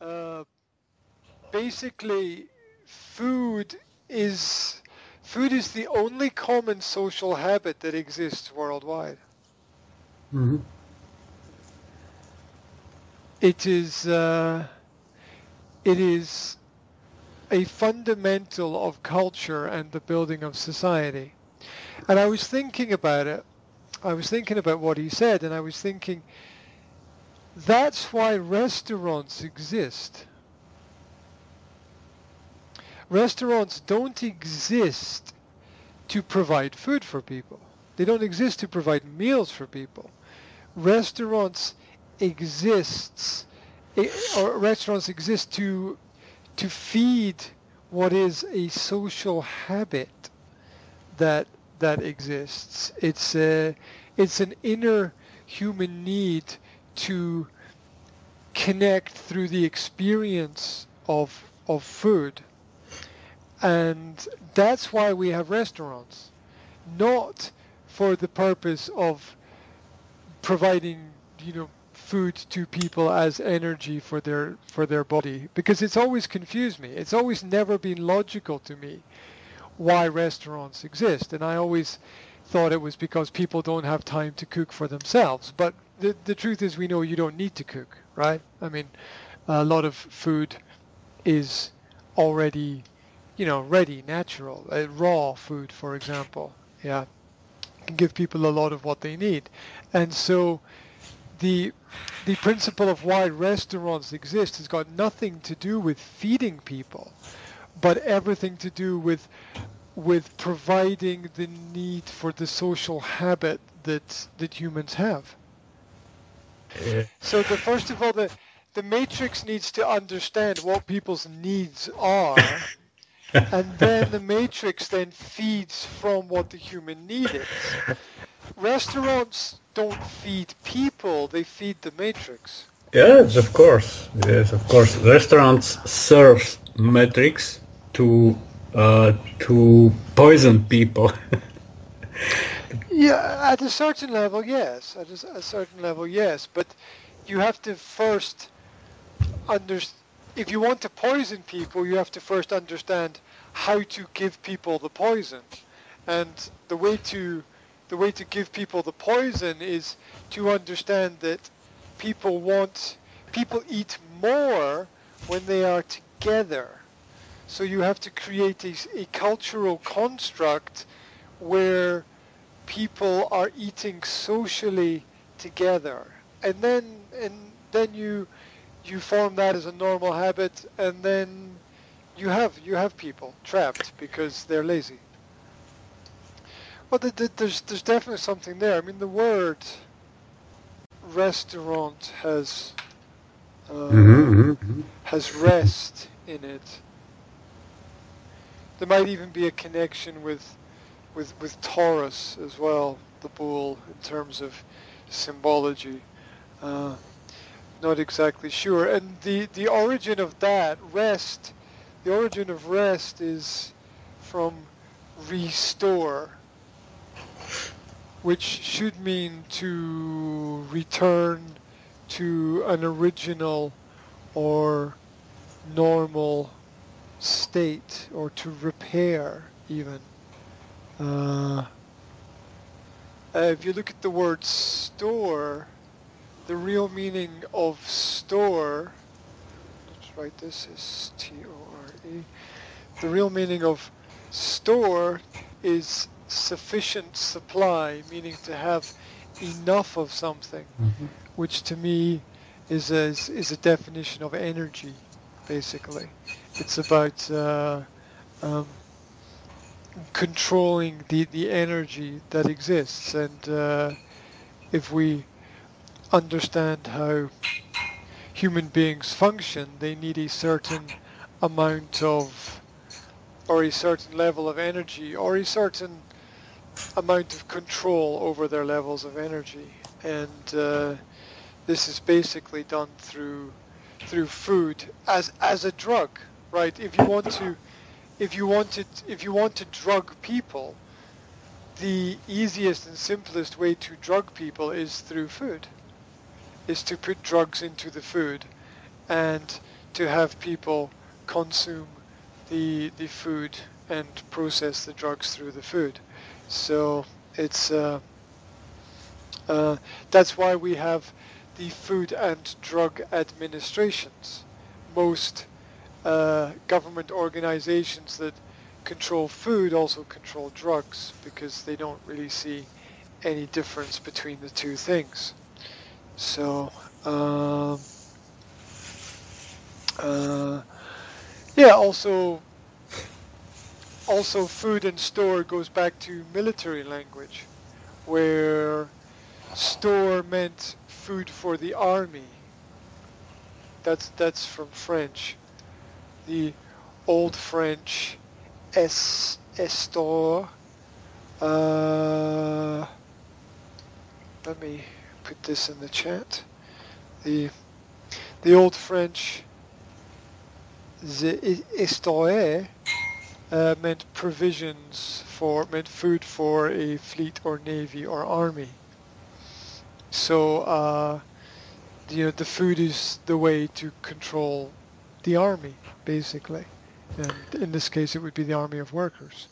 uh, basically food is food is the only common social habit that exists worldwide. hmm It is uh, it is a fundamental of culture and the building of society. And I was thinking about it. I was thinking about what he said, and I was thinking that's why restaurants exist. Restaurants don't exist to provide food for people. They don't exist to provide meals for people. Restaurants exists eh, or restaurants exist to to feed what is a social habit that that exists. It's a it's an inner human need to connect through the experience of of food. And that's why we have restaurants, not for the purpose of providing, you know, food to people as energy for their for their body because it's always confused me. It's always never been logical to me why restaurants exist and I always thought it was because people don't have time to cook for themselves. But the the truth is we know you don't need to cook, right? I mean, a lot of food is already, you know, ready, natural, uh, raw food, for example. Yeah, can give people a lot of what they need, and so the the principle of why restaurants exist has got nothing to do with feeding people, but everything to do with with providing the need for the social habit that that humans have. Yeah. So the first of all, the the matrix needs to understand what people's needs are, and then the matrix then feeds from what the human need is. Restaurants don't feed people; they feed the matrix. Yes, of course. Yes, of course. Restaurants serve metrics to uh, to poison people. Yeah, at a certain level, yes. At a certain level, yes. But you have to first understand. If you want to poison people, you have to first understand how to give people the poison, and the way to the way to give people the poison is to understand that people want people eat more when they are together. So you have to create a, a cultural construct where people are eating socially together. And then and then you you form that as a normal habit and then you have you have people trapped because they're lazy. Well th- th- there's there's definitely something there. I mean the word restaurant has uh, Mhm, mhm. has rest in it there might even be a connection with with with Taurus as well, the bull, in terms of symbology. Uh, not exactly sure. And the the origin of that rest, the origin of rest is from restore, which should mean to return to an original or normal state or to repair even. Uh, if you look at the word store, the real meaning of store, let's write this as T-O-R-E, the real meaning of store is sufficient supply, meaning to have enough of something, Mhm. which to me is a, is a definition of energy, basically. It's about uh, um, controlling the, the energy that exists. And uh, if we understand how human beings function, they need a certain amount of, or a certain level of energy, or a certain amount of control over their levels of energy. And uh, this is basically done through through food as as a drug, right? If you want to if you wanted if you want to drug people, the easiest and simplest way to drug people is through food. Is to put drugs into the food and to have people consume the the food and process the drugs through the food. So it's uh, uh, that's why we have the Food and Drug Administrations. Most uh, government organizations that control food also control drugs because they don't really see any difference between the two things. So, um, uh, yeah, also, also food and store goes back to military language, where store meant food for the army. That's that's from French. The old French es estor. Uh, let me put this in the chat. The the old French the estoire uh, meant provisions for meant food for a fleet or navy or army. So uh, you know the food is the way to control the army basically, and in this case it would be the army of workers.